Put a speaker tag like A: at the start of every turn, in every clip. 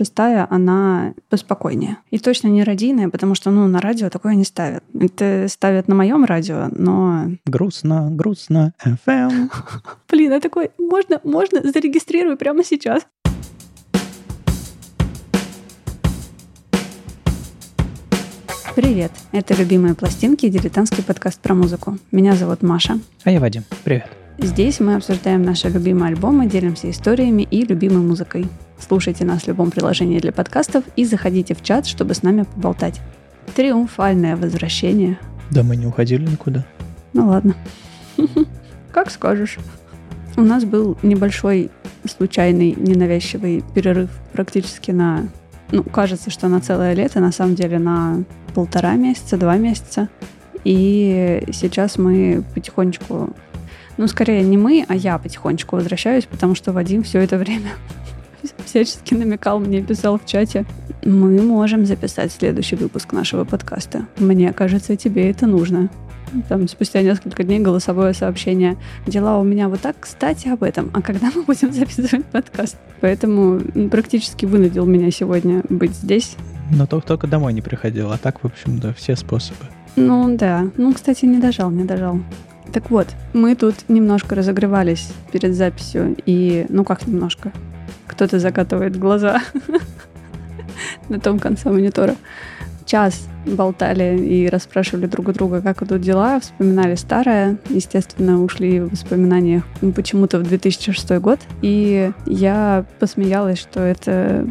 A: шестая, она поспокойнее. И точно не радийная, потому что, ну, на радио такое не ставят. Это ставят на моем радио, но...
B: Грустно, грустно, FM.
A: Блин, а такой, можно, можно, зарегистрирую прямо сейчас. Привет, это «Любимые пластинки» и дилетантский подкаст про музыку. Меня зовут Маша.
B: А я Вадим. Привет.
A: Здесь мы обсуждаем наши любимые альбомы, делимся историями и любимой музыкой. Слушайте нас в любом приложении для подкастов и заходите в чат, чтобы с нами поболтать. Триумфальное возвращение.
B: Да мы не уходили никуда.
A: Ну ладно. Как скажешь. У нас был небольшой, случайный, ненавязчивый перерыв практически на... Ну, кажется, что на целое лето, на самом деле на полтора месяца, два месяца. И сейчас мы потихонечку ну, скорее не мы, а я потихонечку возвращаюсь, потому что Вадим все это время всячески намекал мне, писал в чате. Мы можем записать следующий выпуск нашего подкаста. Мне кажется, тебе это нужно. Там спустя несколько дней голосовое сообщение. Дела у меня вот так, кстати, об этом. А когда мы будем записывать подкаст? Поэтому практически вынудил меня сегодня быть здесь.
B: Но только, только домой не приходил. А так, в общем, да, все способы.
A: Ну да. Ну, кстати, не дожал, не дожал. Так вот, мы тут немножко разогревались перед записью, и, ну как немножко, кто-то закатывает глаза на том конце монитора. Час болтали и расспрашивали друг у друга, как идут дела, вспоминали старое. Естественно, ушли в воспоминаниях почему-то в 2006 год. И я посмеялась, что это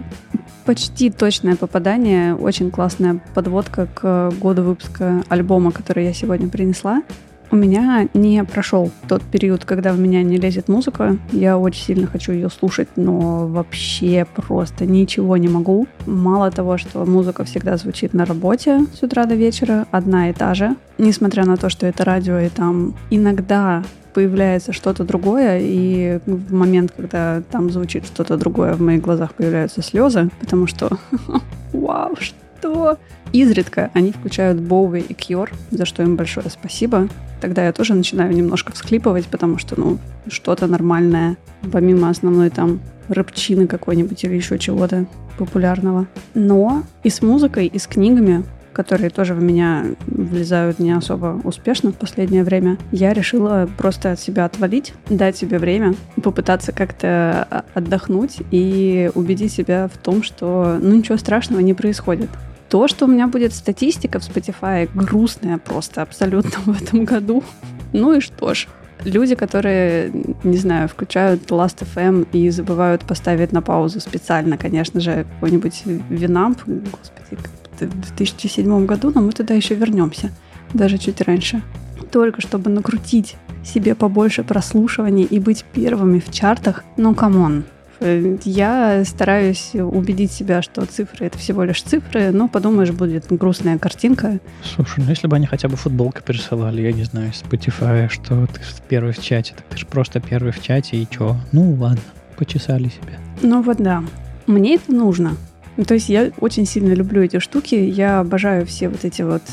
A: почти точное попадание, очень классная подводка к году выпуска альбома, который я сегодня принесла. У меня не прошел тот период, когда в меня не лезет музыка. Я очень сильно хочу ее слушать, но вообще просто ничего не могу. Мало того, что музыка всегда звучит на работе с утра до вечера, одна и та же. Несмотря на то, что это радио, и там иногда появляется что-то другое, и в момент, когда там звучит что-то другое, в моих глазах появляются слезы, потому что вау, что? Изредка они включают Боуи и Кьор, за что им большое спасибо. Тогда я тоже начинаю немножко всхлипывать, потому что, ну, что-то нормальное, помимо основной там рыбчины какой-нибудь или еще чего-то популярного. Но и с музыкой, и с книгами которые тоже в меня влезают не особо успешно в последнее время, я решила просто от себя отвалить, дать себе время, попытаться как-то а, отдохнуть и убедить себя в том, что ну ничего страшного не происходит. То, что у меня будет статистика в Spotify грустная просто абсолютно в этом году. Ну и что ж, люди, которые, не знаю, включают Last.fm и забывают поставить на паузу специально, конечно же, какой-нибудь Winamp, господи, в 2007 году, но мы туда еще вернемся, даже чуть раньше. Только чтобы накрутить себе побольше прослушиваний и быть первыми в чартах, ну come on, я стараюсь убедить себя, что цифры — это всего лишь цифры, но, подумаешь, будет грустная картинка.
B: Слушай, ну если бы они хотя бы футболку пересылали, я не знаю, Spotify, что ты первый в чате, так ты же просто первый в чате, и чё? Ну ладно, почесали себя.
A: Ну вот да. Мне это нужно. То есть я очень сильно люблю эти штуки. Я обожаю все вот эти вот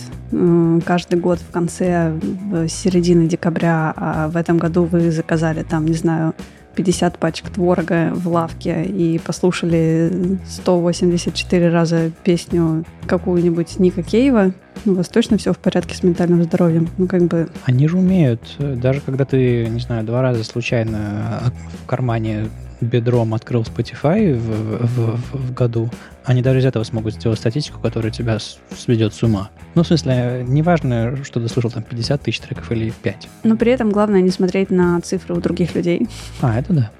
A: каждый год в конце, в середине декабря, а в этом году вы заказали там, не знаю, 50 пачек творога в лавке и послушали 184 раза песню какую-нибудь Ника Кейва, ну, у вас точно все в порядке с ментальным здоровьем. Ну, как бы...
B: Они же умеют, даже когда ты, не знаю, два раза случайно в кармане бедром открыл Spotify в, в, в, в году, они даже из этого смогут сделать статистику, которая тебя сведет с ума. Ну, в смысле, неважно, что ты слушал там 50 тысяч треков или 5.
A: Но при этом главное не смотреть на цифры у других людей.
B: А, это да.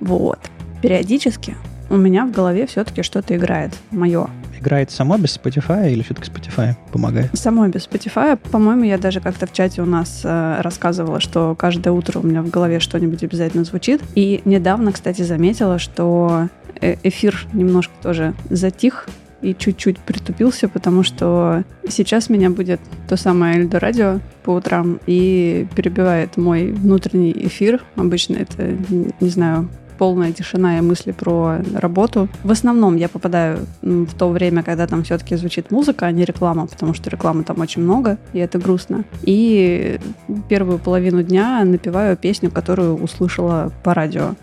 A: Вот. Периодически у меня в голове все-таки что-то играет, мое.
B: Играет само без Spotify или все-таки Spotify помогает?
A: Само без Spotify. По-моему, я даже как-то в чате у нас э, рассказывала, что каждое утро у меня в голове что-нибудь обязательно звучит. И недавно, кстати, заметила, что э, эфир немножко тоже затих и чуть-чуть притупился, потому что сейчас меня будет то самое Эльдо Радио по утрам и перебивает мой внутренний эфир. Обычно это, не знаю, полная тишина и мысли про работу. В основном я попадаю в то время, когда там все-таки звучит музыка, а не реклама, потому что рекламы там очень много, и это грустно. И первую половину дня напеваю песню, которую услышала по радио.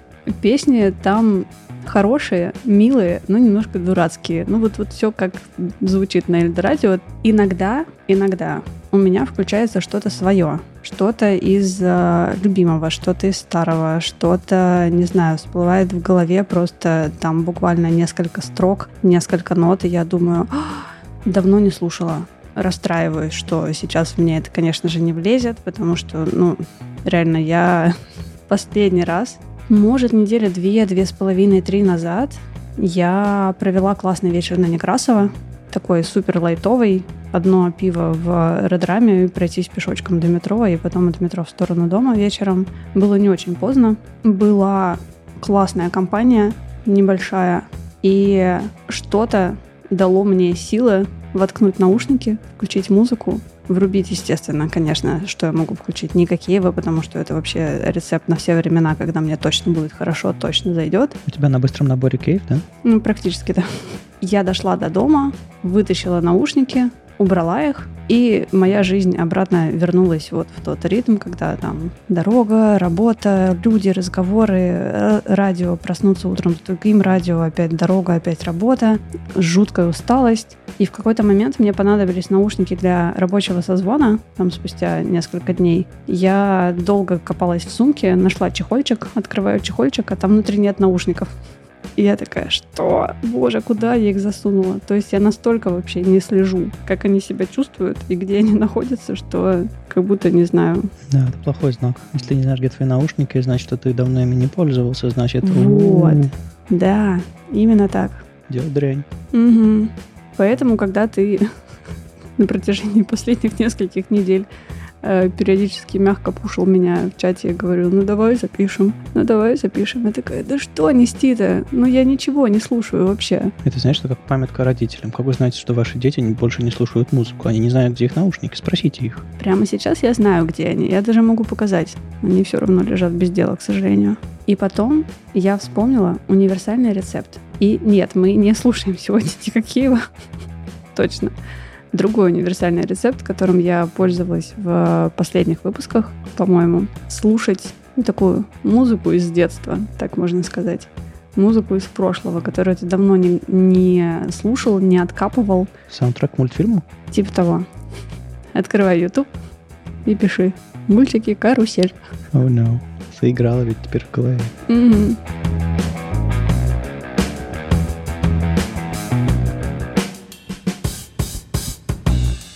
A: Песни там хорошие, милые, но немножко дурацкие. Ну вот, вот все как звучит на Эльдорадио. Иногда, иногда у меня включается что-то свое, что-то из э, любимого, что-то из старого, что-то, не знаю, всплывает в голове просто там буквально несколько строк, несколько нот, и я думаю, «А, давно не слушала. Расстраиваюсь, что сейчас в мне это, конечно же, не влезет, потому что, ну, реально, я последний раз может, недели две, две с половиной, три назад я провела классный вечер на Некрасова, такой супер лайтовый, одно пиво в Редраме, пройтись пешочком до метро, и потом от метро в сторону дома вечером. Было не очень поздно. Была классная компания, небольшая, и что-то дало мне силы воткнуть наушники, включить музыку Врубить, естественно, конечно, что я могу включить. Никакие вы, потому что это вообще рецепт на все времена, когда мне точно будет хорошо, точно зайдет.
B: У тебя на быстром наборе кейв, да?
A: Ну, практически, да. Я дошла до дома, вытащила наушники, убрала их, и моя жизнь обратно вернулась вот в тот ритм, когда там дорога, работа, люди, разговоры, э, радио, проснуться утром с другим радио, опять дорога, опять работа, жуткая усталость. И в какой-то момент мне понадобились наушники для рабочего созвона, там спустя несколько дней. Я долго копалась в сумке, нашла чехольчик, открываю чехольчик, а там внутри нет наушников. И я такая, что? Боже, куда я их засунула? То есть я настолько вообще не слежу, как они себя чувствуют и где они находятся, что как будто не знаю.
B: Да, это плохой знак. Если не знаешь, где твои наушники, значит, что ты давно ими не пользовался, значит...
A: Вот. Да, именно так.
B: Дело дрянь.
A: Угу. Поэтому, когда ты на протяжении последних нескольких недель периодически мягко пушил меня в чате и говорил, ну давай запишем, ну давай запишем. Я такая, да что нести-то? Ну я ничего не слушаю вообще.
B: Это знаешь, что как памятка родителям. Как вы знаете, что ваши дети больше не слушают музыку? Они не знают, где их наушники. Спросите их.
A: Прямо сейчас я знаю, где они. Я даже могу показать. Они все равно лежат без дела, к сожалению. И потом я вспомнила универсальный рецепт. И нет, мы не слушаем сегодня никакие точно другой универсальный рецепт, которым я пользовалась в последних выпусках, по-моему. Слушать такую музыку из детства, так можно сказать. Музыку из прошлого, которую ты давно не, не слушал, не откапывал.
B: Саундтрек мультфильму?
A: Типа того. Открывай YouTube и пиши. Мультики «Карусель».
B: Oh no. Заиграла ведь теперь в голове.
A: Mm-hmm.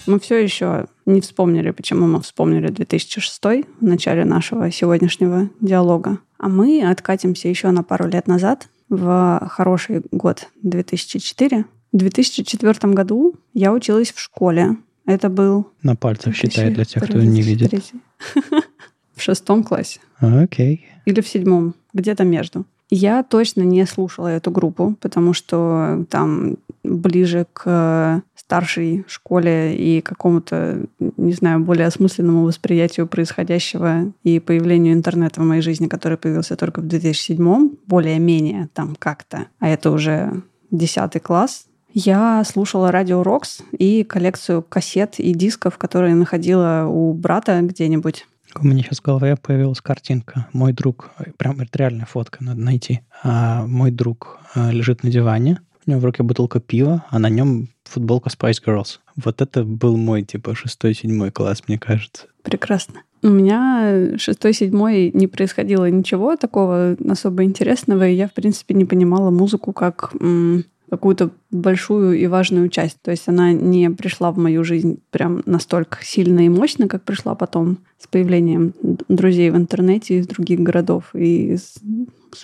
A: Мы все еще не вспомнили, почему мы вспомнили 2006 в начале нашего сегодняшнего диалога. А мы откатимся еще на пару лет назад, в хороший год 2004. В 2004 году я училась в школе. Это был...
B: На пальцах считает для тех, кто не видит.
A: В шестом классе.
B: Окей.
A: Или в седьмом, где-то между. Я точно не слушала эту группу, потому что там ближе к старшей школе и какому-то, не знаю, более осмысленному восприятию происходящего и появлению интернета в моей жизни, который появился только в 2007 более-менее там как-то, а это уже 10 класс, я слушала радио Рокс и коллекцию кассет и дисков, которые находила у брата где-нибудь.
B: У меня сейчас в голове появилась картинка. Мой друг, прям реальная фотка, надо найти. А мой друг э, лежит на диване, у него в руке бутылка пива, а на нем футболка Spice Girls. Вот это был мой, типа, шестой-седьмой класс, мне кажется.
A: Прекрасно. У меня шестой-седьмой не происходило ничего такого особо интересного, и я, в принципе, не понимала музыку как м- какую-то большую и важную часть. То есть она не пришла в мою жизнь прям настолько сильно и мощно, как пришла потом с появлением друзей в интернете из других городов и, из,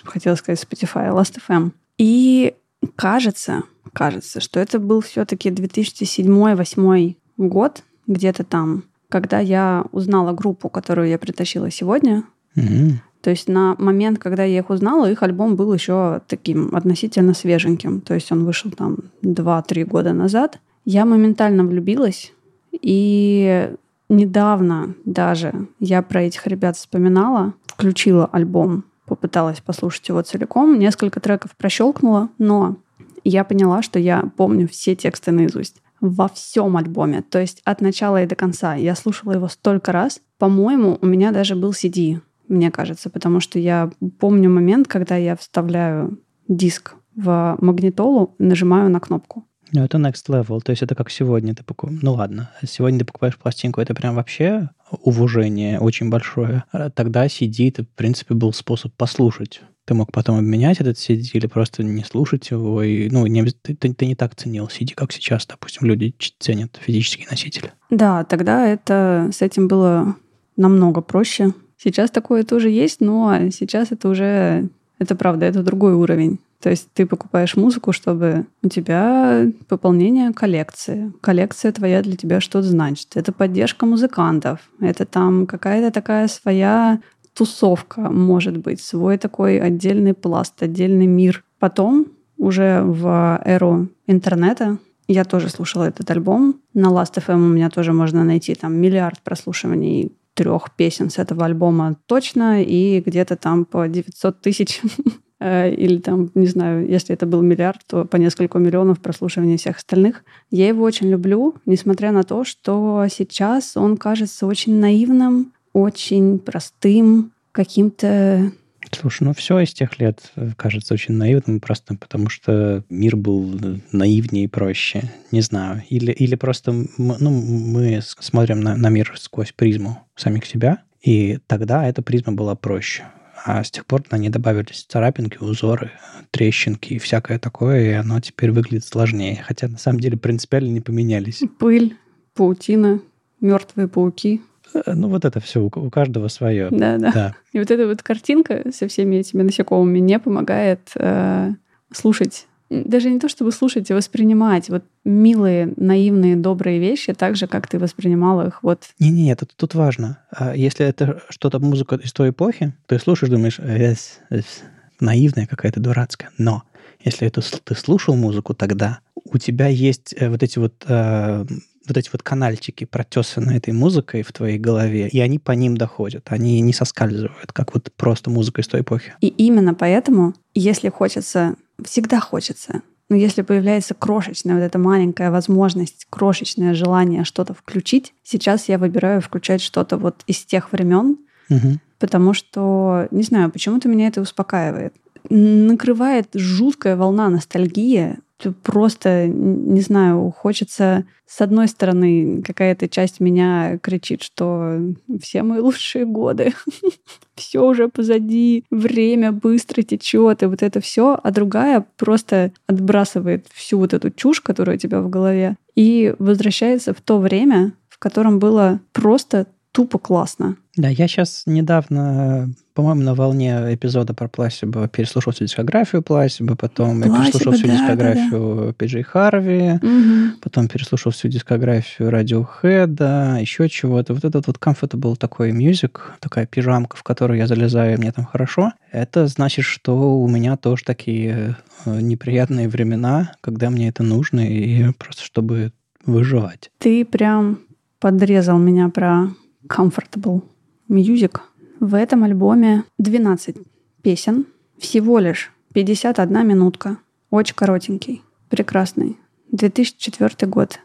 A: хотела сказать, Spotify, Last.fm. И кажется, кажется, что это был все-таки 2007-2008 год, где-то там, когда я узнала группу, которую я притащила сегодня.
B: Mm-hmm.
A: То есть на момент, когда я их узнала, их альбом был еще таким относительно свеженьким. То есть он вышел там 2-3 года назад. Я моментально влюбилась. И недавно даже я про этих ребят вспоминала, включила альбом попыталась послушать его целиком, несколько треков прощелкнула, но я поняла, что я помню все тексты наизусть во всем альбоме, то есть от начала и до конца. Я слушала его столько раз. По-моему, у меня даже был CD, мне кажется, потому что я помню момент, когда я вставляю диск в магнитолу, нажимаю на кнопку.
B: Ну, это next level. То есть это как сегодня ты покупаешь. Ну ладно, сегодня ты покупаешь пластинку, это прям вообще уважение очень большое. А тогда CD, это, в принципе, был способ послушать. Ты мог потом обменять этот CD или просто не слушать его. И, ну, не, ты, ты, не так ценил CD, как сейчас, допустим, люди ценят физические носители.
A: Да, тогда это с этим было намного проще. Сейчас такое тоже есть, но сейчас это уже, это правда, это другой уровень. То есть ты покупаешь музыку, чтобы у тебя пополнение коллекции. Коллекция твоя для тебя что-то значит. Это поддержка музыкантов. Это там какая-то такая своя тусовка, может быть, свой такой отдельный пласт, отдельный мир. Потом уже в эру интернета я тоже слушала этот альбом. На Last.fm у меня тоже можно найти там миллиард прослушиваний трех песен с этого альбома точно, и где-то там по 900 тысяч или там, не знаю, если это был миллиард, то по несколько миллионов прослушиваний всех остальных. Я его очень люблю, несмотря на то, что сейчас он кажется очень наивным, очень простым, каким-то
B: Слушай, ну все из тех лет э, кажется очень наивным и простым, потому что мир был э, наивнее и проще. Не знаю. Или, или просто ну, мы смотрим на, на мир сквозь призму самих себя, и тогда эта призма была проще а с тех пор на ней добавились царапинки, узоры, трещинки и всякое такое, и оно теперь выглядит сложнее. Хотя на самом деле принципиально не поменялись.
A: Пыль, паутина, мертвые пауки.
B: Э, ну, вот это все, у каждого свое.
A: Да, да. да. И вот эта вот картинка со всеми этими насекомыми не помогает э, слушать даже не то чтобы слушать, а воспринимать вот милые, наивные, добрые вещи так же, как ты воспринимал их вот...
B: Не-не, тут, тут важно. А если это что-то музыка из той эпохи, ты слушаешь, думаешь, эс, эс, наивная какая-то дурацкая. Но если это ты слушал музыку тогда, у тебя есть э, вот эти вот э, вот эти вот канальчики протесаны этой музыкой в твоей голове, и они по ним доходят, они не соскальзывают, как вот просто музыка из той эпохи.
A: И именно поэтому, если хочется всегда хочется. Но если появляется крошечная вот эта маленькая возможность, крошечное желание что-то включить, сейчас я выбираю включать что-то вот из тех времен, угу. потому что, не знаю, почему-то меня это успокаивает. Накрывает жуткая волна ностальгии просто, не знаю, хочется... С одной стороны, какая-то часть меня кричит, что все мои лучшие годы, все уже позади, время быстро течет, и вот это все, а другая просто отбрасывает всю вот эту чушь, которая у тебя в голове, и возвращается в то время, в котором было просто тупо классно.
B: Да, я сейчас недавно, по-моему, на волне эпизода про Пласиба переслушал всю дискографию Пласиба, потом Пласиба, я переслушал всю да, дискографию да, да. PJ Harvey, угу. потом переслушал всю дискографию Radiohead, еще чего-то. Вот этот вот comfortable такой music, такая пижамка, в которую я залезаю, и мне там хорошо. Это значит, что у меня тоже такие э, неприятные времена, когда мне это нужно, и просто чтобы выживать.
A: Ты прям подрезал меня про Comfortable Music. В этом альбоме 12 песен, всего лишь 51 минутка. Очень коротенький, прекрасный. 2004 год.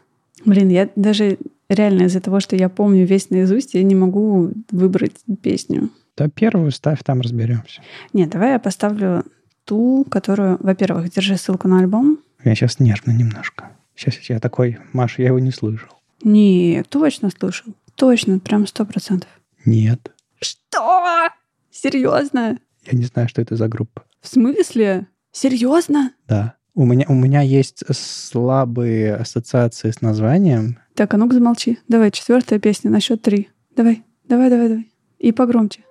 A: Блин, я даже реально из-за того, что я помню весь наизусть, я не могу выбрать песню.
B: Да первую ставь, там разберемся.
A: Нет, давай я поставлю ту, которую, во-первых, держи ссылку на альбом.
B: Я сейчас нервно немножко. Сейчас я такой, Маша, я его не слышал.
A: Нет, точно слышал. Точно, прям сто процентов.
B: Нет.
A: Что? Серьезно?
B: Я не знаю, что это за группа.
A: В смысле? Серьезно?
B: Да. У меня, у меня есть слабые ассоциации с названием.
A: Так, а ну-ка замолчи. Давай, четвертая песня на счет три. Давай, давай, давай, давай. И погромче.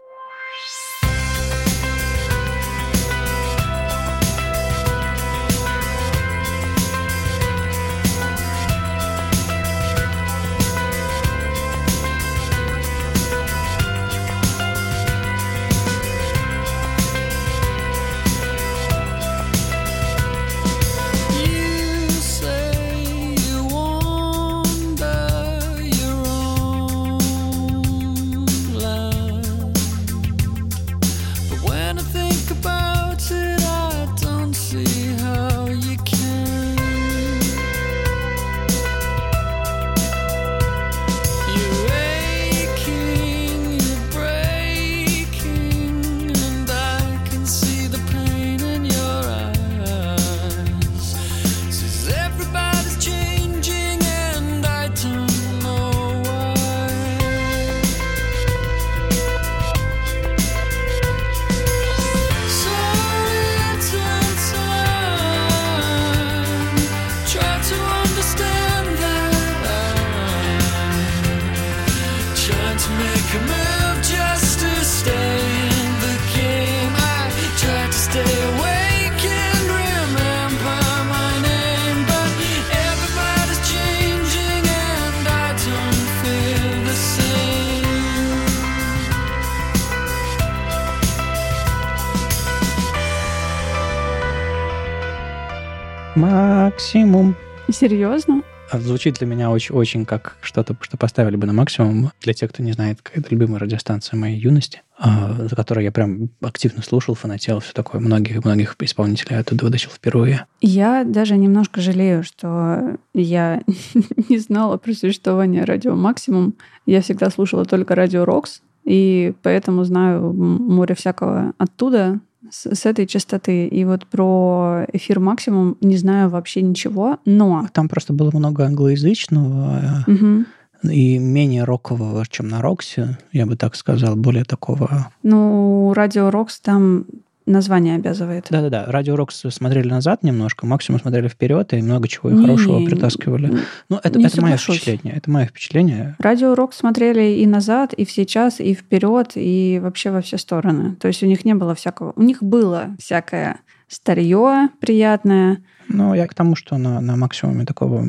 A: Серьезно?
B: А звучит для меня очень, очень как что-то, что поставили бы на максимум. Для тех, кто не знает, это любимая радиостанция моей юности, а, за которой я прям активно слушал, фанател, все такое. Многих, многих исполнителей оттуда вытащил впервые.
A: Я даже немножко жалею, что я не знала про существование радио Максимум. Я всегда слушала только радио Рокс, и поэтому знаю море всякого оттуда, с, с этой частоты. И вот про эфир максимум не знаю вообще ничего, но...
B: Там просто было много англоязычного угу. и менее рокового, чем на Роксе, я бы так сказал, более такого...
A: Ну, радио Рокс там название обязывает.
B: Да-да-да. Радио Рокс смотрели назад немножко, максимум смотрели вперед и много чего не, хорошего притаскивали. Ну, это, это мое впечатление. Это мое впечатление.
A: Радио Рокс смотрели и назад, и в сейчас, и вперед, и вообще во все стороны. То есть у них не было всякого. У них было всякое старье приятное,
B: ну, я к тому, что на, на максимуме такого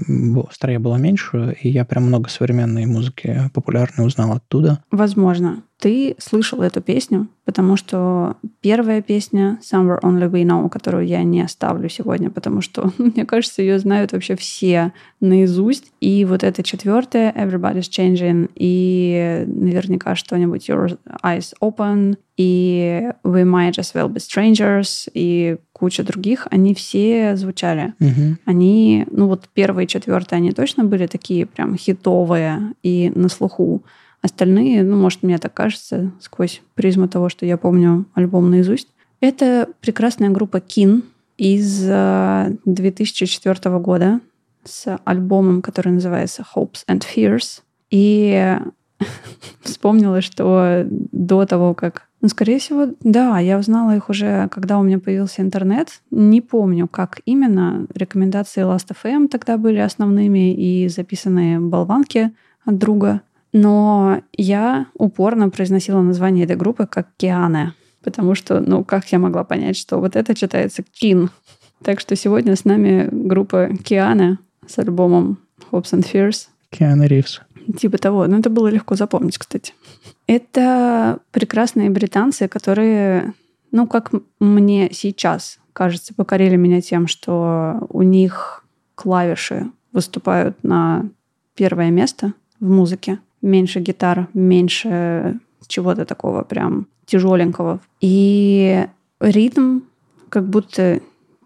B: старья было меньше, и я прям много современной музыки популярной узнал оттуда.
A: Возможно. Ты слышал эту песню, потому что первая песня Somewhere Only We Know, которую я не оставлю сегодня, потому что, мне кажется, ее знают вообще все наизусть. И вот эта четвертая Everybody's Changing, и наверняка что-нибудь Your Eyes Open, и We Might As Well Be Strangers, и куча других, они все звучали.
B: Угу.
A: Они, ну вот первые и четвертые, они точно были такие прям хитовые и на слуху. Остальные, ну, может, мне так кажется, сквозь призму того, что я помню альбом наизусть. Это прекрасная группа Кин из 2004 э, года с альбомом, который называется Hopes and Fears. И вспомнила, что до того, как ну, скорее всего, да, я узнала их уже, когда у меня появился интернет. Не помню, как именно. Рекомендации Last.fm тогда были основными и записанные болванки от друга. Но я упорно произносила название этой группы как Киане, потому что, ну, как я могла понять, что вот это читается Кин. Так что сегодня с нами группа Киане с альбомом Hopes and Fears.
B: Киана Ривз.
A: Типа того. Ну, это было легко запомнить, кстати. Это прекрасные британцы, которые, ну, как мне сейчас кажется, покорили меня тем, что у них клавиши выступают на первое место в музыке. Меньше гитар, меньше чего-то такого прям тяжеленького. И ритм как будто,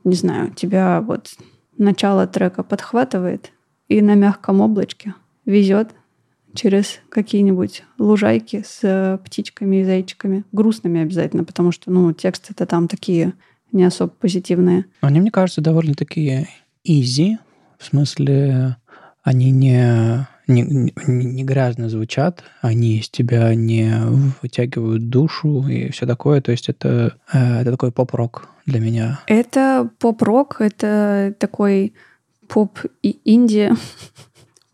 A: не знаю, тебя вот начало трека подхватывает и на мягком облачке везет через какие-нибудь лужайки с птичками и зайчиками. Грустными обязательно, потому что, ну, тексты-то там такие не особо позитивные.
B: Они, мне кажется, довольно такие easy, в смысле, они не, не, не грязно звучат, они из тебя не вытягивают душу и все такое. То есть это, э, это такой поп-рок для меня.
A: Это поп-рок, это такой поп и инди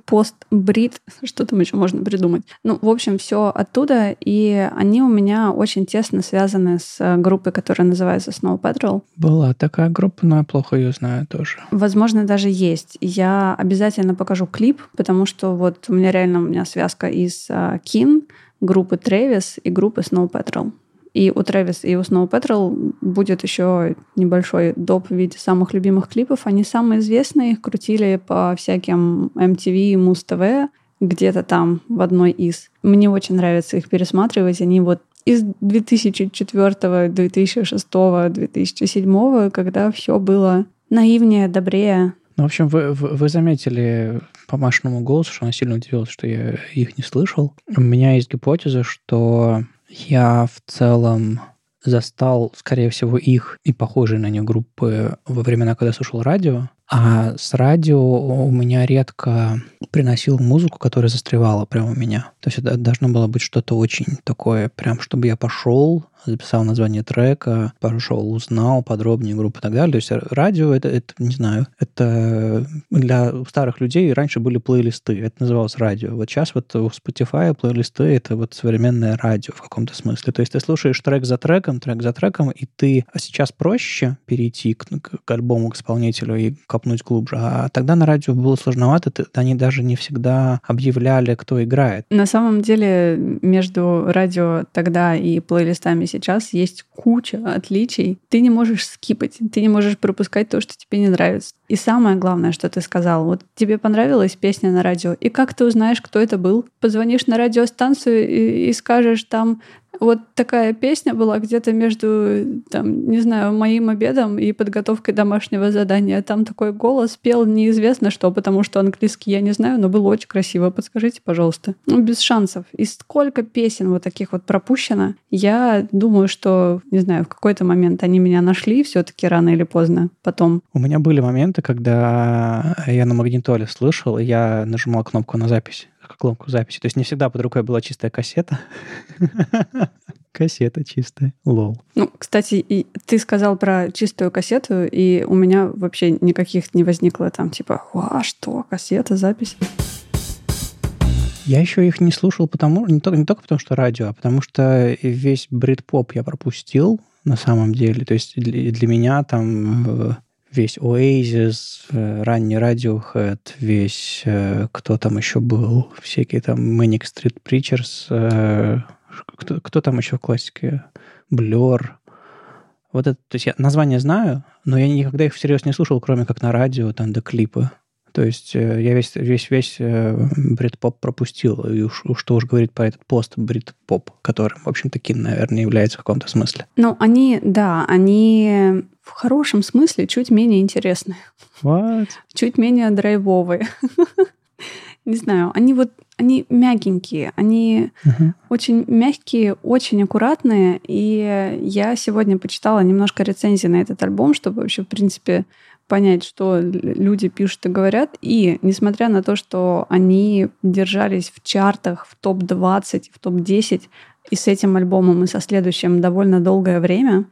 A: пост-брит, что там еще можно придумать. Ну, в общем, все оттуда, и они у меня очень тесно связаны с группой, которая называется Snow Patrol.
B: Была такая группа, но я плохо ее знаю тоже.
A: Возможно, даже есть. Я обязательно покажу клип, потому что вот у меня реально у меня связка из Кин, группы Travis и группы Snow Patrol. И у Трэвис и у Snow Patrol будет еще небольшой доп в виде самых любимых клипов. Они самые известные, их крутили по всяким MTV, Muz-TV, где-то там в одной из. Мне очень нравится их пересматривать. Они вот из 2004, 2006, 2007, когда все было наивнее, добрее.
B: Ну, в общем, вы, вы заметили по Машиному голосу, что она сильно удивилась, что я их не слышал. У меня есть гипотеза, что я в целом застал, скорее всего, их и похожие на них группы во времена, когда слушал радио. А с радио у меня редко приносил музыку, которая застревала прямо у меня. То есть это должно было быть что-то очень такое, прям чтобы я пошел, записал название трека, пошел, узнал подробнее группу и так далее. То есть радио это, это, не знаю, это для старых людей раньше были плейлисты, это называлось радио. Вот сейчас вот у Spotify плейлисты это вот современное радио в каком-то смысле. То есть ты слушаешь трек за треком, трек за треком, и ты а сейчас проще перейти к, к альбому, к исполнителю и к копнуть глубже. А тогда на радио было сложновато, они даже не всегда объявляли, кто играет.
A: На самом деле между радио тогда и плейлистами сейчас есть куча отличий. Ты не можешь скипать, ты не можешь пропускать то, что тебе не нравится. И самое главное, что ты сказал, вот тебе понравилась песня на радио, и как ты узнаешь, кто это был? Позвонишь на радиостанцию и, и скажешь там, вот такая песня была где-то между, там, не знаю, моим обедом и подготовкой домашнего задания. Там такой голос пел неизвестно что, потому что английский я не знаю, но было очень красиво. Подскажите, пожалуйста. Ну, без шансов. И сколько песен вот таких вот пропущено. Я думаю, что, не знаю, в какой-то момент они меня нашли все таки рано или поздно потом.
B: У меня были моменты, когда я на магнитоле слышал, и я нажимал кнопку на запись кнопку записи. То есть не всегда под рукой была чистая кассета. Кассета чистая. Лол.
A: Ну, кстати, и ты сказал про чистую кассету, и у меня вообще никаких не возникло там типа, а что, кассета, запись.
B: Я еще их не слушал потому, не только, не только потому, что радио, а потому что весь брит-поп я пропустил на самом деле. То есть для, для меня там весь Oasis, э, ранний Radiohead, весь, э, кто там еще был, всякие там Manic Street Preachers, э, кто, кто там еще в классике? Blur. Вот это, то есть я название знаю, но я никогда их всерьез не слушал, кроме как на радио, там, до клипы. То есть я весь, весь, весь брит-поп пропустил. И уж, что уж говорить про этот пост брит-поп, который, в общем таки, наверное, является в каком-то смысле.
A: Ну, они, да, они в хорошем смысле чуть менее интересные.
B: What?
A: Чуть менее драйвовые. Не знаю, они вот они мягенькие, они uh-huh. очень мягкие, очень аккуратные. И я сегодня почитала немножко рецензий на этот альбом, чтобы вообще, в принципе, понять, что люди пишут и говорят. И несмотря на то, что они держались в чартах в топ-20, в топ-10, и с этим альбомом, и со следующим довольно долгое время,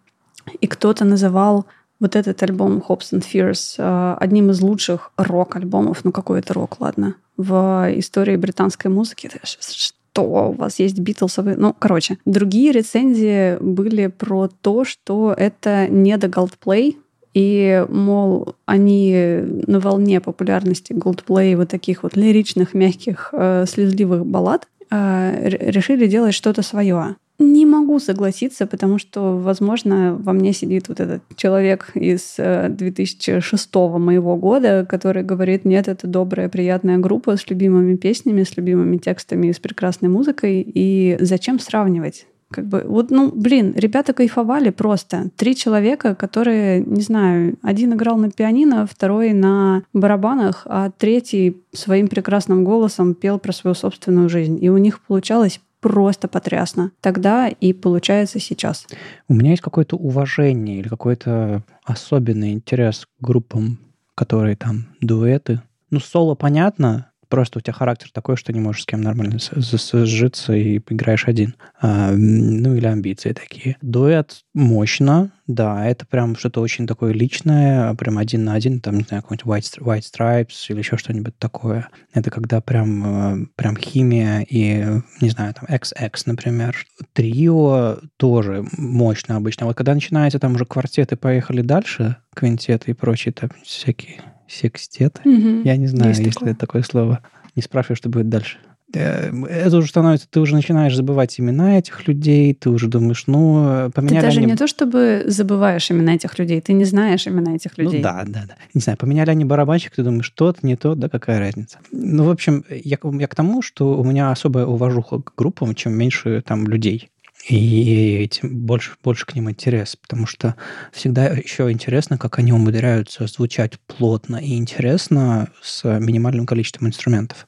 A: и кто-то называл вот этот альбом Hopes and Fears э, одним из лучших рок-альбомов, ну какой это рок, ладно, в истории британской музыки. Что у вас есть Битлсовые? Ну, короче, другие рецензии были про то, что это не до Goldplay, и, мол, они на волне популярности Goldplay вот таких вот лиричных, мягких, э, слезливых баллад э, решили делать что-то свое. Не могу согласиться, потому что, возможно, во мне сидит вот этот человек из 2006 э, моего года, который говорит, нет, это добрая, приятная группа с любимыми песнями, с любимыми текстами с прекрасной музыкой. И зачем сравнивать? Как бы, вот, ну, блин, ребята кайфовали просто. Три человека, которые, не знаю, один играл на пианино, второй на барабанах, а третий своим прекрасным голосом пел про свою собственную жизнь. И у них получалось просто потрясно. Тогда и получается сейчас.
B: У меня есть какое-то уважение или какой-то особенный интерес к группам, которые там дуэты. Ну, соло понятно, просто у тебя характер такой, что не можешь с кем нормально сжиться и играешь один. А, ну, или амбиции такие. Дуэт мощно, да, это прям что-то очень такое личное, прям один на один, там, не знаю, какой-нибудь White, White Stripes или еще что-нибудь такое. Это когда прям, э, прям химия и, не знаю, там, XX, например. Трио тоже мощно обычно. Вот когда начинается там уже квартеты поехали дальше, квинтеты и прочие там всякие Секстет? Угу. Я не знаю, Есть если такое. такое слово. Не спрашиваю, что будет дальше. Э, это уже становится, ты уже начинаешь забывать имена этих людей, ты уже думаешь, ну, поменяли
A: Ты даже
B: они...
A: не то, чтобы забываешь имена этих людей, ты не знаешь имена этих ну людей.
B: Ну да, да, да. Не знаю, поменяли они барабанщик, ты думаешь, тот, не тот, да, какая разница. Ну, в общем, я, я к тому, что у меня особая уважуха к группам, чем меньше там людей и этим больше, больше к ним интерес, потому что всегда еще интересно, как они умудряются звучать плотно и интересно с минимальным количеством инструментов.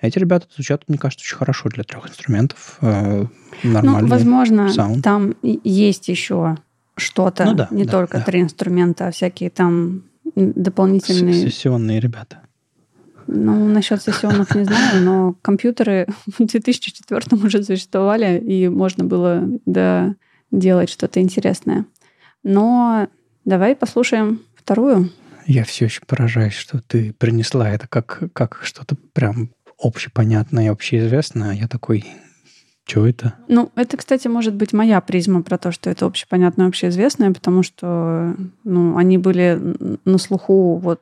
B: Эти ребята звучат, мне кажется, очень хорошо для трех инструментов. Э,
A: ну, возможно, саунд. там есть еще что-то, ну, да, не да, только да. три инструмента, а всякие там дополнительные...
B: Сессионные ребята.
A: Ну, насчет сессионных не знаю, но компьютеры в 2004 уже существовали, и можно было да, делать что-то интересное. Но давай послушаем вторую.
B: Я все еще поражаюсь, что ты принесла это как, как что-то прям общепонятное, общеизвестное. А я такой, что это?
A: Ну, это, кстати, может быть моя призма про то, что это общепонятное, общеизвестное, потому что ну, они были на слуху вот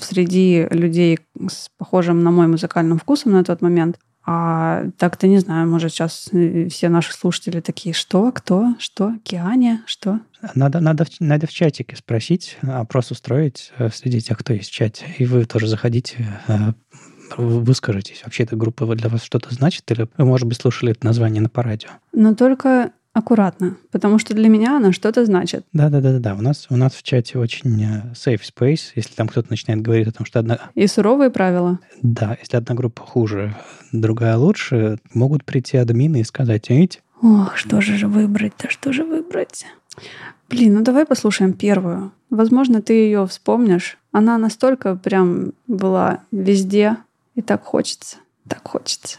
C: среди людей с похожим на мой музыкальным вкусом на тот момент. А так-то не знаю, может, сейчас э, все наши слушатели такие, что, кто, что, Киане, что?
B: Надо, надо, надо в чатике спросить, опрос устроить э, среди тех, кто есть в чате. И вы тоже заходите, э, выскажитесь. Вообще эта группа для вас что-то значит? Или вы, может быть, слушали это название на по радио?
C: Но только аккуратно, потому что для меня она что-то значит.
B: Да, да, да, да, да. У нас у нас в чате очень э, safe space, если там кто-то начинает говорить о том, что одна.
C: И суровые правила.
B: Да, если одна группа хуже, другая лучше, могут прийти админы и сказать, видите?
C: Ох, что же выбрать-то, что же выбрать? Блин, ну давай послушаем первую. Возможно, ты ее вспомнишь. Она настолько прям была везде, и так хочется, так хочется.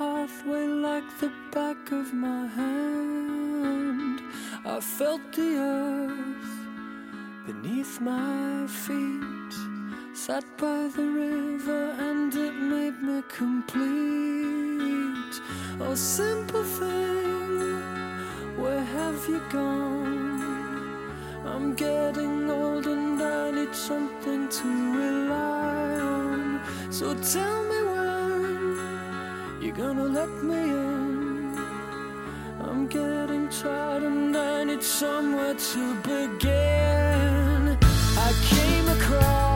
C: Pathway like the back of my hand. I felt the earth beneath my feet. Sat by the river and it made me complete. Oh, simple thing, where have you gone? I'm getting old and I need something to rely on. So tell me you're gonna let me in. I'm getting tired and I need somewhere to begin. I came across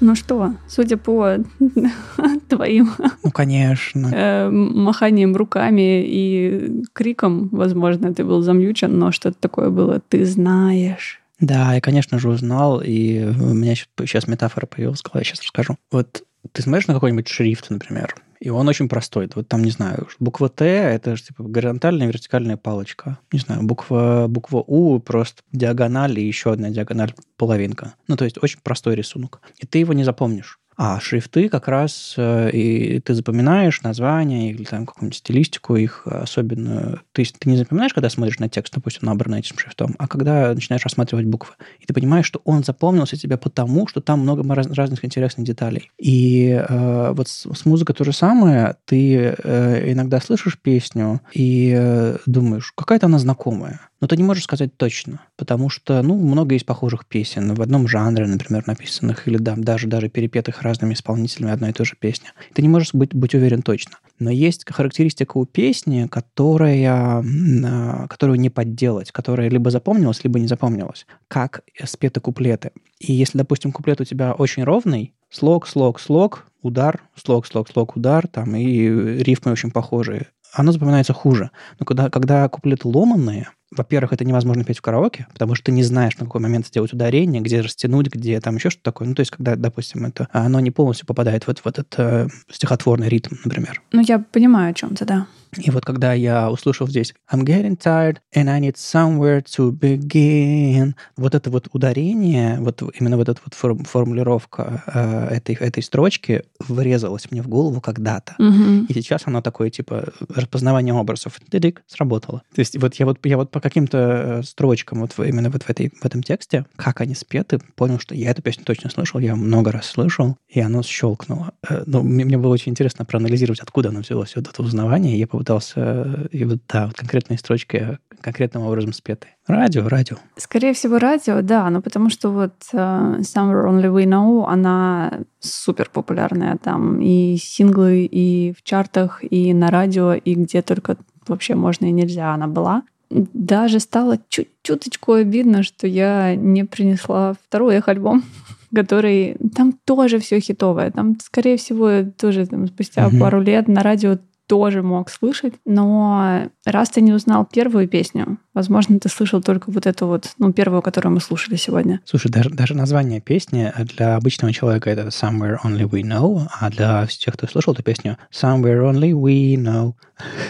C: Ну что, судя по твоим
B: ну, конечно.
C: Э, маханием руками и криком, возможно, ты был замьючен, но что-то такое было, ты знаешь.
B: Да, я, конечно же, узнал, и у меня сейчас метафора появилась в голове, сейчас расскажу. Вот ты смотришь на какой-нибудь шрифт, например, и он очень простой. Вот там, не знаю, буква Т – это же типа горизонтальная вертикальная палочка. Не знаю, буква, буква У – просто диагональ и еще одна диагональ половинка. Ну, то есть очень простой рисунок. И ты его не запомнишь. А шрифты как раз, э, и ты запоминаешь название или там какую-нибудь стилистику их особенную. Есть ты не запоминаешь, когда смотришь на текст, допустим, набранный этим шрифтом, а когда начинаешь рассматривать буквы. И ты понимаешь, что он запомнился тебе потому, что там много раз, разных интересных деталей. И э, вот с, с музыкой то же самое. Ты э, иногда слышишь песню и э, думаешь, какая-то она знакомая. Но ты не можешь сказать точно, потому что, ну, много есть похожих песен в одном жанре, например, написанных, или да, даже, даже перепетых разными исполнителями одной и той же песни. Ты не можешь быть, быть уверен точно. Но есть характеристика у песни, которая, а, которую не подделать, которая либо запомнилась, либо не запомнилась, как спеты куплеты. И если, допустим, куплет у тебя очень ровный, слог, слог, слог, удар, слог, слог, слог, удар, там, и рифмы очень похожие, оно запоминается хуже. Но когда, когда куплеты ломанные, во-первых, это невозможно петь в караоке, потому что ты не знаешь, на какой момент сделать ударение, где растянуть, где там еще что-то такое. Ну, то есть, когда, допустим, это, оно не полностью попадает вот в этот э, стихотворный ритм, например.
C: Ну, я понимаю, о чем ты, да.
B: И вот когда я услышал здесь I'm getting tired and I need somewhere to begin, вот это вот ударение, вот именно вот эта вот форм, формулировка э, этой, этой строчки врезалась мне в голову когда-то.
A: Мгм.
B: И сейчас оно такое, типа, распознавание образов. Дыдык, сработало. То есть вот я вот, я вот по каким-то э, строчкам вот именно вот в, этой, в этом тексте, как они спеты, понял, что я эту песню точно слышал, я много раз слышал, и оно щелкнуло. Э, Ну, мне, мне было очень интересно проанализировать, откуда оно взялось, вот это узнавание, и я попытался, и вот, да, вот конкретные строчки конкретным образом спеты. Радио, радио.
A: Скорее всего, радио, да, но потому что вот э, Somewhere Only We Know, она супер популярная там и синглы, и в чартах, и на радио, и где только вообще можно и нельзя она была. Даже стало чуть-чуточку обидно, что я не принесла второй их альбом, который там тоже все хитовое. Там, скорее всего, тоже там, спустя
B: Мгм.
A: пару лет на радио тоже мог слышать, но раз ты не узнал первую песню, возможно, ты слышал только вот эту вот, ну, первую, которую мы слушали сегодня.
B: Слушай, даже, даже название песни для обычного человека это Somewhere Only We Know, а для тех, кто слышал эту песню Somewhere Only We Know.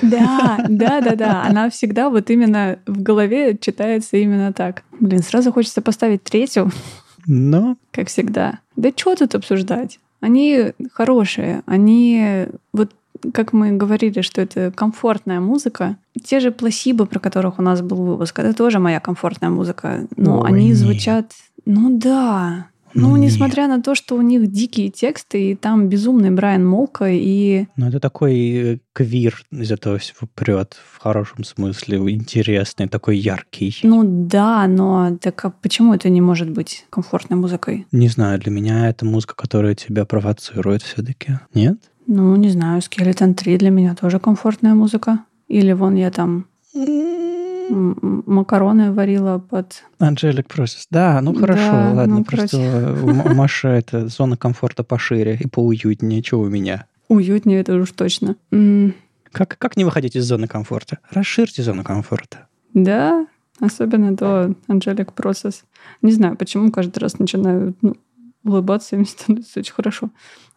A: Да, да, да, да. Она всегда вот именно в голове читается именно так. Блин, сразу хочется поставить третью,
B: Но
A: как всегда. Да что тут обсуждать? Они хорошие, они вот как мы говорили, что это комфортная музыка. Те же пласибо, про которых у нас был выпуск, это тоже моя комфортная музыка. Но
B: Ой,
A: они
B: нет.
A: звучат... Ну да.
B: Ну
A: Ну,
B: нет.
A: несмотря на то, что у них дикие тексты, и там безумный Брайан Молка, и
B: ну, это такой э, квир из этого всего прет в хорошем смысле, интересный, такой яркий.
A: ну да, но так а почему это не может быть комфортной музыкой?
B: Не знаю, для меня это музыка, которая тебя провоцирует все-таки. Нет?
A: Ну, не знаю, Skeleton 3 для меня тоже комфортная музыка. Или вон я там макароны варила под...
B: Angelic Process. Да, ну хорошо,
A: Да,
B: ладно.
A: ну,
B: просто у Маши это зона комфорта пошире и поуютнее, что у меня.
A: Уютнее это уж точно.
B: Как, как не выходить из зоны комфорта? Расширьте зону комфорта.
A: Да, особенно до Angelic Process. Не знаю, почему каждый раз начинаю ну, улыбаться, и мне становится очень хорошо.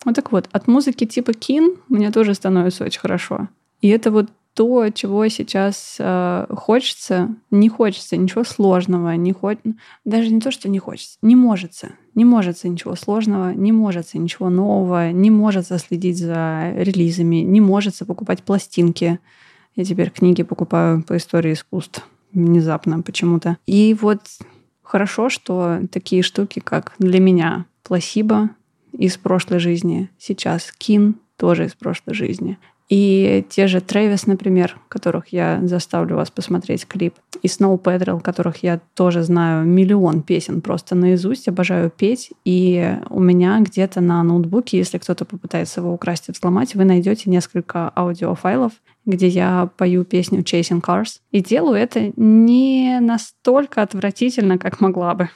A: Вот так вот, от музыки типа Кин мне тоже становится очень хорошо. И это вот то, чего сейчас э, хочется, не хочется ничего сложного, не хо... даже не то, что не хочется, не может, не может ничего сложного, не может ничего нового, не может следить за релизами, не может покупать пластинки. Я теперь книги покупаю по истории искусств внезапно почему-то. И вот хорошо, что такие штуки, как для меня пласибо из прошлой жизни, сейчас Кин тоже из прошлой жизни. И те же Трэвис, например, которых я заставлю вас посмотреть клип, и Snow Patrol, которых я тоже знаю миллион песен просто наизусть, обожаю петь. И у меня где-то на ноутбуке, если кто-то попытается его украсть и взломать, вы найдете несколько аудиофайлов, где я пою песню Chasing Cars. И делаю это не настолько отвратительно, как могла бы.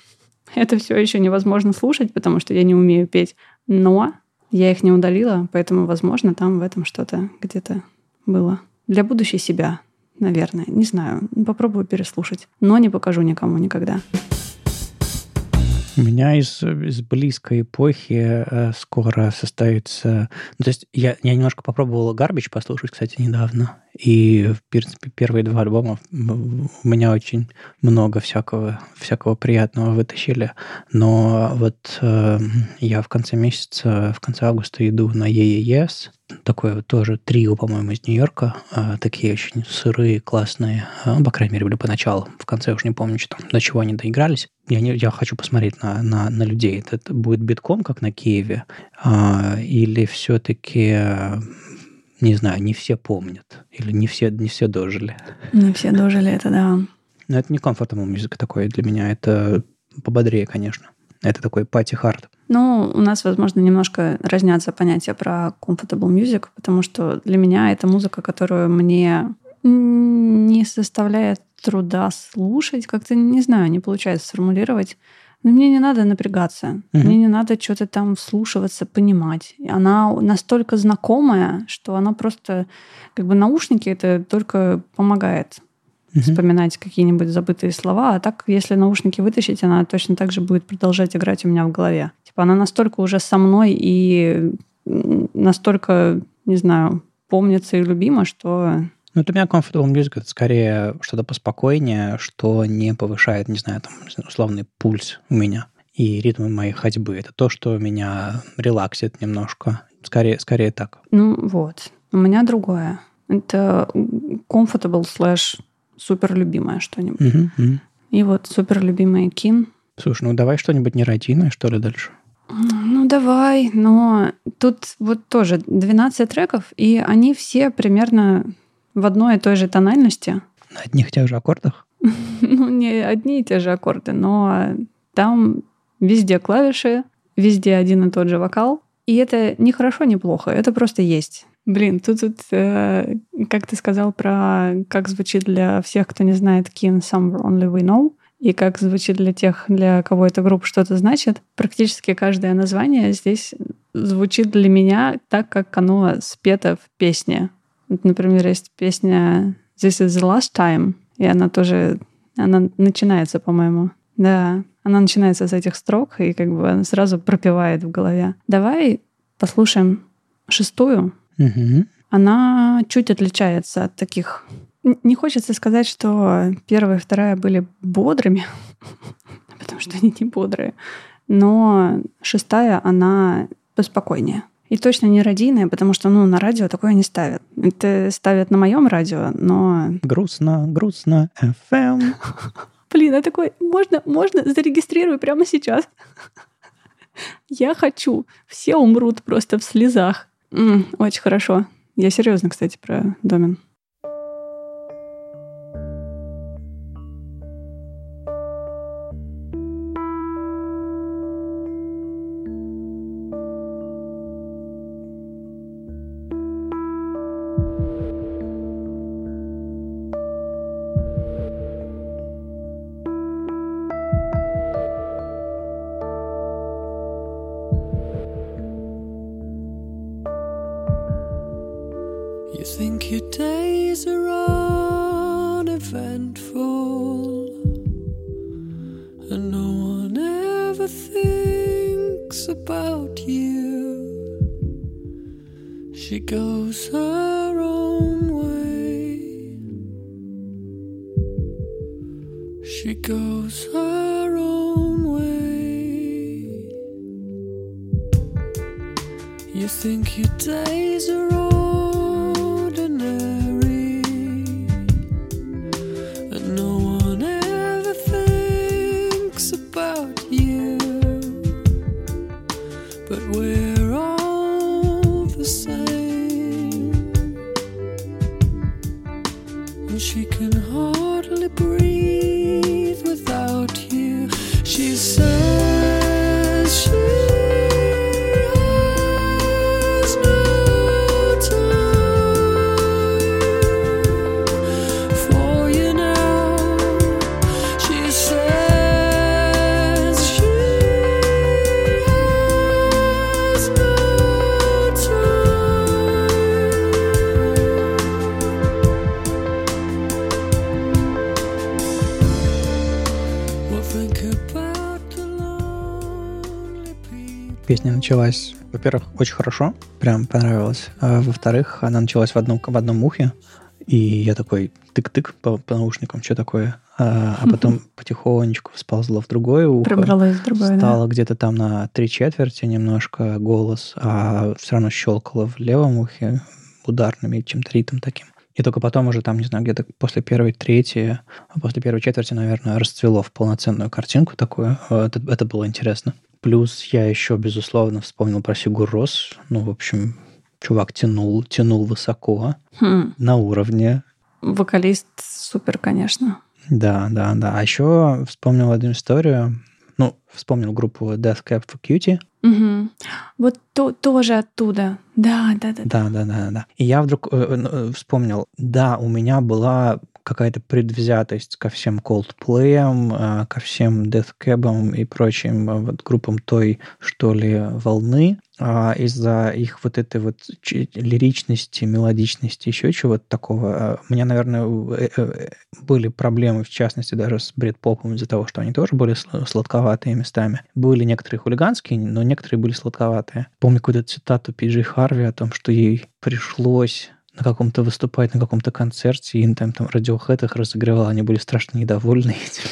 A: Это все еще невозможно слушать, потому что я не умею петь. Но я их не удалила, поэтому, возможно, там в этом что-то где-то было. Для будущей себя, наверное. Не знаю. Попробую переслушать. Но не покажу никому никогда.
B: У меня из, из близкой эпохи э, скоро состоится... Ну, то есть я, я немножко попробовал Гарбич послушать, кстати, недавно. И, в принципе, первые два альбома у меня очень много всякого, всякого приятного вытащили. Но вот э, я в конце месяца, в конце августа иду на EES. Такое вот тоже трио, по-моему, из Нью-Йорка. Э, такие очень сырые, классные. Э, по крайней мере, были поначалу. В конце уж не помню, что до чего они доигрались. Я, не, я хочу посмотреть на, на, на людей. Это, это будет битком, как на Keane? Э, или все-таки не знаю, не все помнят. Или не все, не все дожили.
A: Не все дожили это, да.
B: Но это не comfortable music такой для меня. Это пободрее, конечно. Это такой party hard.
A: Ну, у нас, возможно, немножко разнятся понятия про comfortable music, потому что для меня это музыка, которую мне не составляет труда слушать. Как-то, не знаю, не получается сформулировать. Но мне не надо напрягаться,
B: Мгм.
A: мне не надо что-то там вслушиваться, понимать. Она настолько знакомая, что она просто, как бы наушники это только помогает
B: Мгм.
A: вспоминать какие-нибудь забытые слова. А так, если наушники вытащить, она точно так же будет продолжать играть у меня в голове. Типа она настолько уже со мной и настолько, не знаю, помнится и любима, что
B: Ну, для меня comfortable music это скорее что-то поспокойнее, что не повышает, не знаю, там, условный пульс у меня и ритмы моей ходьбы. Это то, что меня релаксит немножко. Скорее, скорее так.
A: Ну вот. У меня другое. Это comfortable slash супер любимое что-нибудь.
B: Угу, угу.
A: И вот супер любимый Кин.
B: Слушай, ну давай что-нибудь нерадийное, что ли, дальше?
A: Ну, давай, но тут вот тоже 12 треков, и они все примерно в одной и той же тональности.
B: На одних и тех же аккордах?
A: Ну, не одни и те же аккорды, но там везде клавиши, везде один и тот же вокал. И это не хорошо, не плохо, это просто есть. Блин, тут, тут э, как ты сказал про как звучит для всех, кто не знает Kin Somewhere Only We Know, и как звучит для тех, для кого эта группа что-то значит. Практически каждое название здесь звучит для меня так, как оно спето в песне. Например, есть песня This is the last time, и она тоже, она начинается, по-моему. Да, она начинается с этих строк, и как бы она сразу пропивает в голове. Давай послушаем шестую.
B: Угу.
A: Она чуть отличается от таких... Не хочется сказать, что первая и вторая были бодрыми, потому что они не бодрые. Но шестая, она поспокойнее. И точно не радийная, потому что ну, на радио такое не ставят. Это ставят на моем радио, но...
B: Грустно, грустно, FM.
A: Блин, я такой, можно, можно, зарегистрирую прямо сейчас. Я хочу. Все умрут просто в слезах. Очень хорошо. Я серьезно, кстати, про домен.
C: Think your days are uneventful, and no one ever thinks about you. She goes her own way. She goes her own way. You think your days are
B: Песня началась, во-первых, очень хорошо, прям понравилось. А во-вторых, она началась в одном, в одном ухе, и я такой тык-тык по, по наушникам, что такое? А, а потом потихонечку сползла в другое ухо.
A: Пробралась в другое, да.
B: Стало где-то там на три четверти немножко голос, а все равно щелкало в левом ухе ударными чем-то ритм таким. И только потом уже там, не знаю, где-то после первой трети, а после первой четверти, наверное, расцвело в полноценную картинку такую. Это, это было интересно. Плюс я еще, безусловно, вспомнил про Сигур Рос. Ну, в общем, чувак тянул, тянул высоко,
A: Хм.
B: на уровне.
A: Вокалист супер, конечно.
B: Да, да, да. А еще вспомнил одну историю. Ну, вспомнил группу Death Cab for Cutie.
A: Мгм. Вот то, тоже оттуда. Да, да, да.
B: Да, да, да, да. И я вдруг э, э, вспомнил, да, у меня была какая-то предвзятость ко всем Coldplay, ко всем Death Cab и прочим э, вот группам той, что ли, волны, а из-за их вот этой вот лиричности, мелодичности, еще чего-то такого. а, У меня, наверное, э, э, были проблемы, в частности, даже с Бредпопом из-за того, что они тоже были сл- сладковатые местами. Были некоторые хулиганские, но некоторые были сладковатые. Помню какую-то цитату Пиджи Харви о том, что ей пришлось на каком-то выступать, на каком-то концерте, и там, там Radiohead их разыгрывал, они были страшно недовольны этим.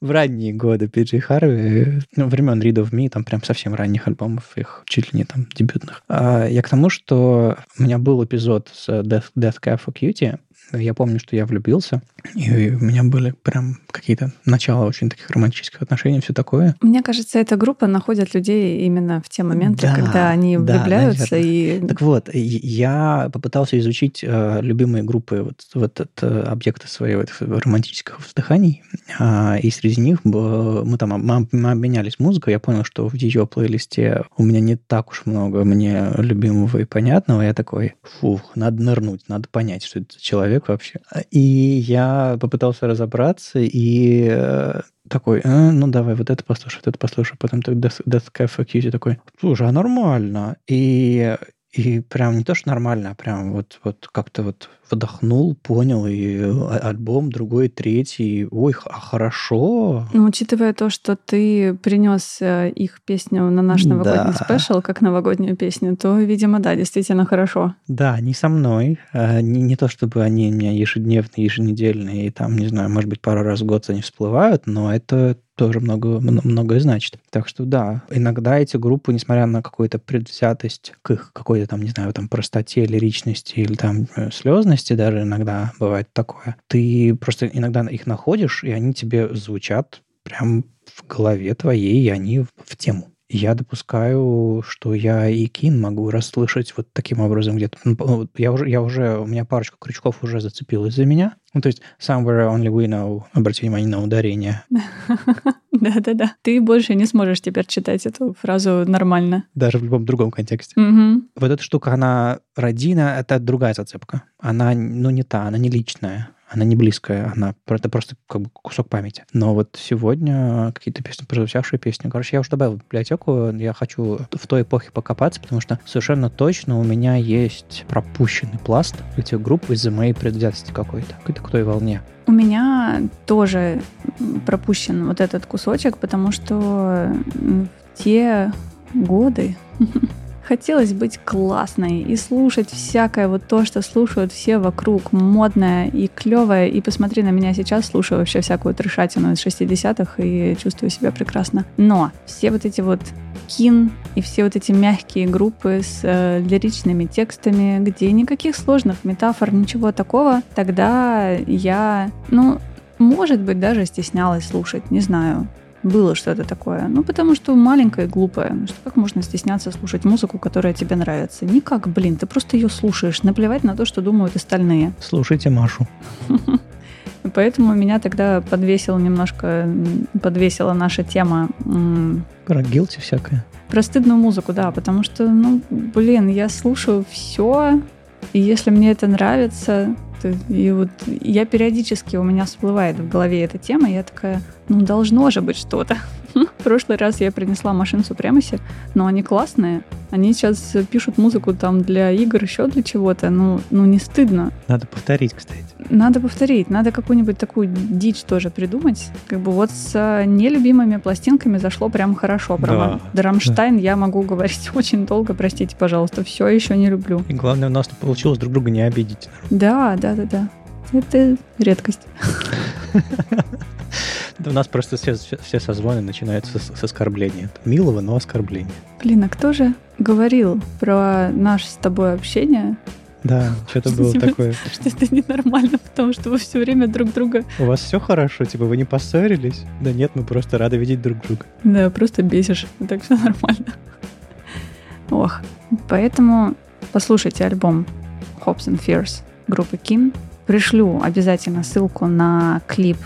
B: В ранние годы Пиджей Харви, ну, времен Read of Me, там прям совсем ранних альбомов, их чуть ли не там дебютных. А я к тому, что у меня был эпизод с Death, Death Cab for Cutie, я помню, что я влюбился, и у меня были прям какие-то начала очень таких романтических отношений, все такое.
A: Мне кажется, эта группа находит людей именно в те моменты,
B: Да,
A: когда они
B: да,
A: влюбляются
B: наверное.
A: и
B: Так вот, я попытался изучить э, любимые группы вот, вот от э, объекта своих вот романтических вздыханий, А, и среди них б- мы там мы, мы обменялись музыкой, я понял, что в ее плейлисте у меня не так уж много мне любимого и понятного, я такой, фух, надо нырнуть, надо понять, что это за человек вообще. И я попытался разобраться, и э, такой, «А, ну давай, вот это послушай, вот это послушай. Потом так Death, Cafe такой, слушай, а нормально. И, и прям не то, что нормально, а прям вот, вот как-то вот вдохнул, понял, и а- альбом другой, третий, ой, а хорошо.
A: Ну, учитывая то, что ты принес э, их песню на наш новогодний
B: Да.
A: спешл, как новогоднюю песню, то, видимо, да, действительно хорошо.
B: Да, не со мной. а, Не, не то, чтобы они у меня ежедневные, еженедельные, и там, не знаю, может быть, пару раз в год они всплывают, но это тоже много, мно- многое значит. Так что да, иногда эти группы, несмотря на какую-то предвзятость к их какой-то там, не знаю, там простоте, лиричности или там э, слезности даже иногда бывает такое, ты просто иногда их находишь, и они тебе звучат прям в голове твоей, и они в, в тему. Я допускаю, что я и Кин могу расслышать вот таким образом где-то. Ну, Я уже, я уже, у меня парочка крючков уже зацепилась за меня. Ну, то есть somewhere only we know, обрати внимание на ударение.
A: Да-да-да. Ты больше не сможешь теперь читать эту фразу нормально.
B: Даже в любом другом контексте. Вот эта штука, она родина, это другая зацепка. Она, ну, не та, она не личная. Она не близкая, она это просто как бы кусок памяти. Но вот сегодня какие-то песни, прозвучавшие песни. Короче, я уже добавил в библиотеку, я хочу в той эпохе покопаться, потому что совершенно точно у меня есть пропущенный пласт этих групп из-за моей предвзятости какой-то, какой-то той волне.
A: У меня тоже пропущен вот этот кусочек, потому что в те годы хотелось быть классной и слушать всякое вот то, что слушают все вокруг, модное и клевое. И посмотри на меня сейчас, слушаю вообще всякую трешатину из 60-х и чувствую себя прекрасно. Но все вот эти вот кин и все вот эти мягкие группы с э, лиричными текстами, где никаких сложных метафор, ничего такого, тогда я, ну, может быть, даже стеснялась слушать, не знаю. Было что-то такое. Ну, потому что маленькая и глупая. Ну, что как можно стесняться слушать музыку, которая тебе нравится? Никак, блин, ты просто ее слушаешь. Наплевать на то, что думают остальные.
B: Слушайте Машу.
A: Поэтому меня тогда подвесила немножко, подвесила наша тема
B: Про гилти всякое.
A: про стыдную музыку, да, потому что, ну, блин, я слушаю все, и если мне это нравится, то и вот я периодически у меня всплывает в голове эта тема, и я такая, ну, должно же быть что-то. В прошлый раз я принесла машин Супремаси, но они классные. Они сейчас пишут музыку там для игр, еще для чего-то. Ну, ну не стыдно.
B: Надо повторить, кстати.
A: Надо повторить, надо какую-нибудь такую дичь тоже придумать. Как бы вот с э, нелюбимыми пластинками зашло прям хорошо. Про
B: Да,
A: Ман- Драмштайн я могу говорить очень долго, простите, пожалуйста, все еще не люблю.
B: И главное, у нас получилось друг друга не обидеть.
A: Да, да, да, да. Это редкость.
B: У нас просто все, все, созвоны начинаются с, с оскорбления. Милого, но оскорбления.
A: Блин, а кто же говорил про наше с тобой общение,
B: Да, что-то было
A: Что-то
B: такое.
A: что это ненормально, потому что вы все время друг друга,
B: У вас все хорошо? Типа вы не поссорились? Да нет, мы просто рады видеть друг друга.
A: да, просто бесишь, так все нормально. Ох, поэтому послушайте альбом Hopes and Fears группы Kin. Пришлю обязательно ссылку на клип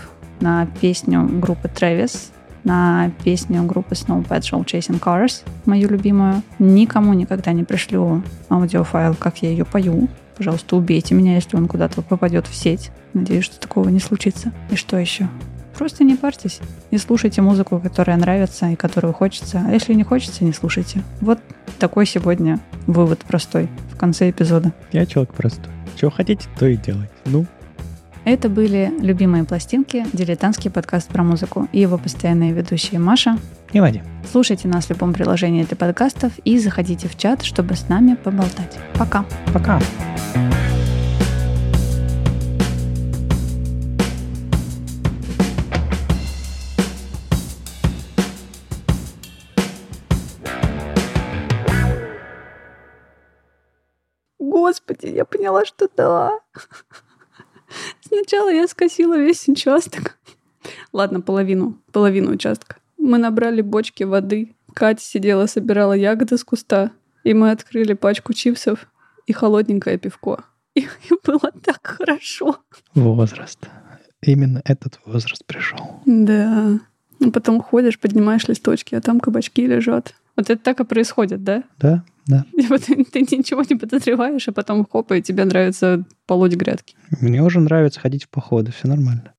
A: на песню группы Travis, на песню группы Snow Patrol Chasing Cars, мою любимую. Никому никогда не пришлю аудиофайл, как я ее пою. Пожалуйста, убейте меня, если он куда-то попадет в сеть. Надеюсь, что такого не случится. И что еще? Просто не парьтесь и слушайте музыку, которая нравится и которую хочется. А если не хочется, не слушайте. Вот такой сегодня вывод простой в конце эпизода.
B: Я человек простой. Чего хотите, то и делайте. Ну,
A: Это были «Любимые пластинки», дилетантский подкаст про музыку и его постоянные ведущие Маша.
B: И Вадим.
A: Слушайте нас в любом приложении для подкастов и заходите в чат, чтобы с нами поболтать. Пока!
B: Пока.
A: Господи, я поняла, что да. Сначала я скосила весь участок. Ладно, половину, половину участка. Мы набрали бочки воды. Катя сидела, собирала ягоды с куста. И мы открыли пачку чипсов и холодненькое пивко. И, и было так хорошо.
B: Возраст. Именно этот возраст пришел.
A: Да. Ну, потом ходишь, поднимаешь листочки, а там кабачки лежат. Вот это так и происходит, да?
B: Да, да.
A: Вот ты, ты ничего не подозреваешь, а потом хоп, и тебе нравится полоть грядки.
B: Мне уже нравится ходить в походы, все нормально.